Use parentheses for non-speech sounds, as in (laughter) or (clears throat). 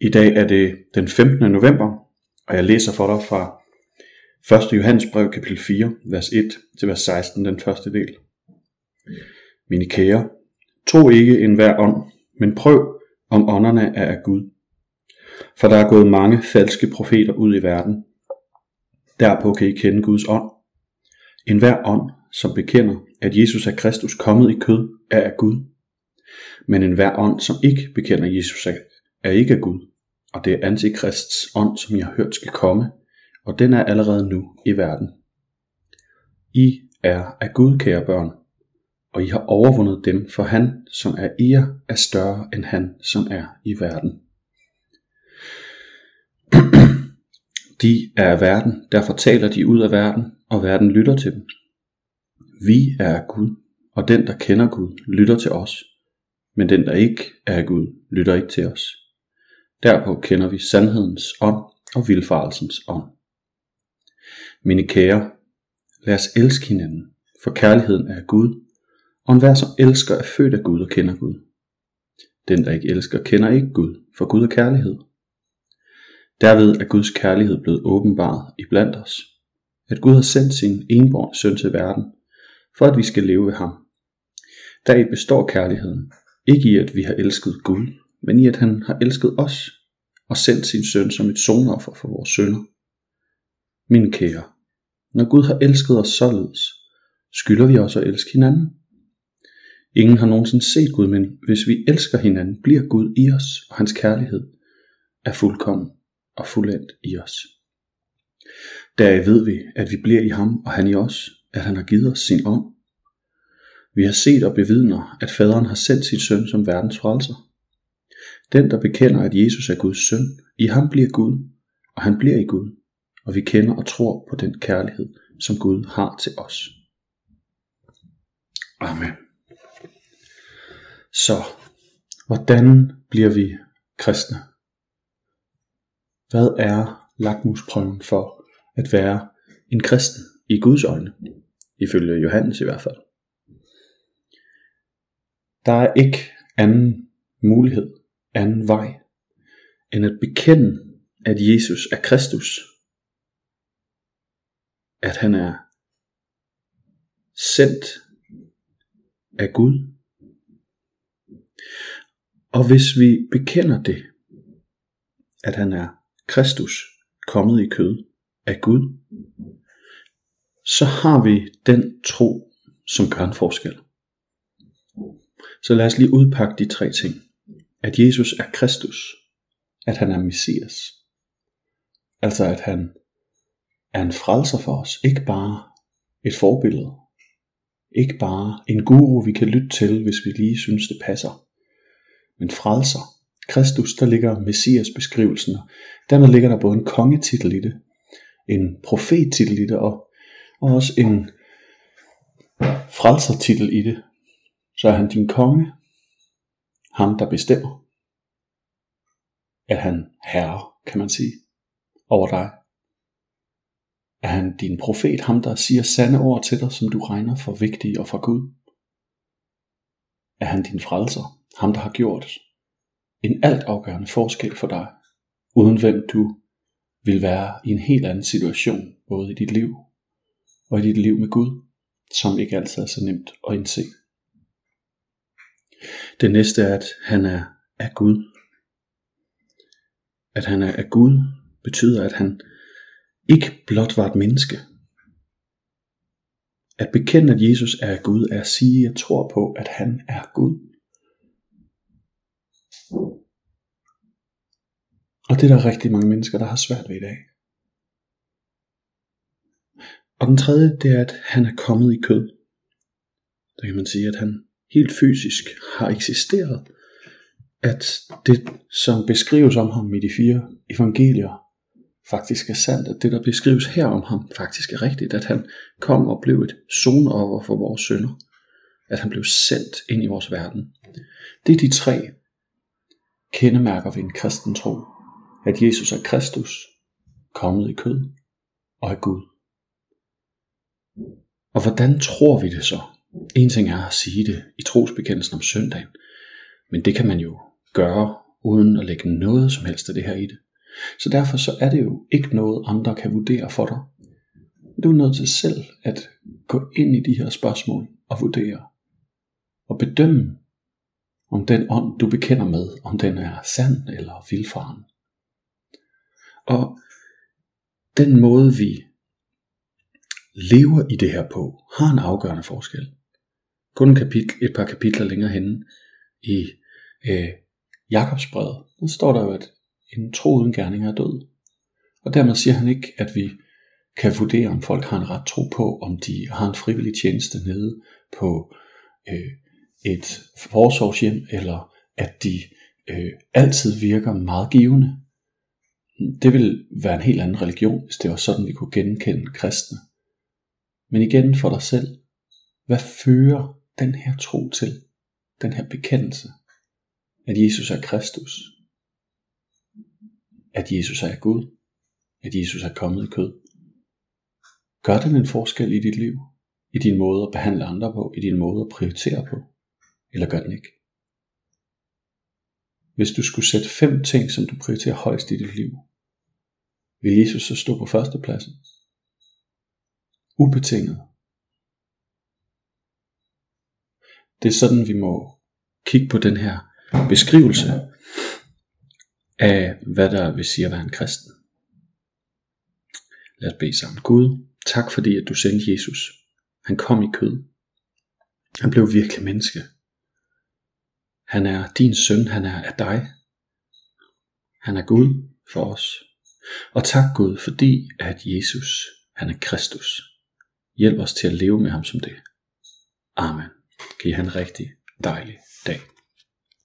I dag er det den 15. november, og jeg læser for dig fra 1. Johannes brev kapitel 4, vers 1 til vers 16, den første del. Mine kære, tro ikke en hver ånd, men prøv, om ånderne er af Gud. For der er gået mange falske profeter ud i verden. Derpå kan I kende Guds ånd. En hver ånd, som bekender, at Jesus er Kristus kommet i kød, er af Gud. Men en hver ånd, som ikke bekender Jesus er ikke af Gud, og det er antikrists ånd, som jeg har hørt skal komme, og den er allerede nu i verden. I er af Gud, kære børn, og I har overvundet dem, for han, som er i jer, er større end han, som er i verden. (clears throat) De er af verden, derfor taler de ud af verden, og verden lytter til dem. Vi er af Gud, og den, der kender Gud, lytter til os. Men den, der ikke er af Gud, lytter ikke til os. Derpå kender vi sandhedens ånd og vilfarelsens ånd. Mine kære, lad os elske hinanden, for kærligheden er Gud, og enhver som elsker er født af Gud og kender Gud. Den der ikke elsker kender ikke Gud, for Gud er kærlighed. Derved er Guds kærlighed blevet åbenbaret i blandt os, at Gud har sendt sin enborn søn til verden, for at vi skal leve ved ham. Deri består kærligheden, ikke i at vi har elsket Gud, men i at han har elsket os og sendt sin søn som et sonoffer for vores sønder. Min kære, når Gud har elsket os således, skylder vi også at elske hinanden. Ingen har nogensinde set Gud, men hvis vi elsker hinanden, bliver Gud i os, og hans kærlighed er fuldkommen og fuldendt i os. Deraf ved vi, at vi bliver i ham, og han i os, at han har givet os sin ånd. Vi har set og bevidner, at faderen har sendt sin søn som verdens frelser. Den, der bekender, at Jesus er Guds søn, i ham bliver Gud, og han bliver i Gud, og vi kender og tror på den kærlighed, som Gud har til os. Amen. Så, hvordan bliver vi kristne? Hvad er lakmusprøven for at være en kristen i Guds øjne? Ifølge Johannes i hvert fald. Der er ikke anden mulighed anden vej, end at bekende, at Jesus er Kristus. At han er sendt af Gud. Og hvis vi bekender det, at han er Kristus kommet i kød af Gud, så har vi den tro, som gør en forskel. Så lad os lige udpakke de tre ting at Jesus er Kristus, at han er Messias. Altså at han er en frelser for os, ikke bare et forbillede, ikke bare en guru, vi kan lytte til, hvis vi lige synes, det passer, men frelser. Kristus, der ligger Messias beskrivelsen, og dermed ligger der både en kongetitel i det, en profettitel i det, og, og også en frelsertitel i det. Så er han din konge, ham der bestemmer. Er han herre, kan man sige, over dig? Er han din profet, ham der siger sande ord til dig, som du regner for vigtige og for Gud? Er han din frelser, ham der har gjort en altafgørende forskel for dig, uden hvem du vil være i en helt anden situation, både i dit liv og i dit liv med Gud, som ikke altid er så nemt at indse. Det næste er, at han er af Gud. At han er af Gud betyder, at han ikke blot var et menneske. At bekende, at Jesus er af Gud, er at sige, at jeg tror på, at han er Gud. Og det er der rigtig mange mennesker, der har svært ved i dag. Og den tredje, det er, at han er kommet i kød. Der kan man sige, at han helt fysisk har eksisteret, at det, som beskrives om ham i de fire evangelier, faktisk er sandt, at det, der beskrives her om ham, faktisk er rigtigt, at han kom og blev et sonoffer for vores sønder, at han blev sendt ind i vores verden. Det er de tre kendemærker ved en kristen tro, at Jesus er Kristus, kommet i kød og er Gud. Og hvordan tror vi det så? En ting er at sige det i trosbekendelsen om søndagen, men det kan man jo gøre uden at lægge noget som helst af det her i det. Så derfor så er det jo ikke noget, andre kan vurdere for dig. Du er nødt til selv at gå ind i de her spørgsmål og vurdere og bedømme, om den ånd, du bekender med, om den er sand eller vildfaren. Og den måde, vi lever i det her på, har en afgørende forskel. Kun kapitel, et par kapitler længere henne i øh, Jakobsbrevet, der står der jo, at en tro uden gerning er død. Og dermed siger han ikke, at vi kan vurdere, om folk har en ret tro på, om de har en frivillig tjeneste nede på øh, et forsorgshjem, eller at de øh, altid virker meget givende. Det vil være en helt anden religion, hvis det var sådan, vi kunne genkende kristne. Men igen for dig selv, hvad fører den her tro til? Den her bekendelse, at Jesus er Kristus, at Jesus er Gud, at Jesus er kommet i kød. Gør den en forskel i dit liv? I din måde at behandle andre på? I din måde at prioritere på? Eller gør den ikke? Hvis du skulle sætte fem ting, som du prioriterer højst i dit liv, vil Jesus så stå på førstepladsen? Ubetinget. Det er sådan, vi må kigge på den her beskrivelse af, hvad der vil sige at være en kristen. Lad os bede sammen. Gud, tak fordi at du sendte Jesus. Han kom i kød. Han blev virkelig menneske. Han er din søn, han er af dig. Han er Gud for os. Og tak Gud, fordi at Jesus, han er Kristus. Hjælp os til at leve med ham som det. Amen. Giv han en rigtig dejlig dag.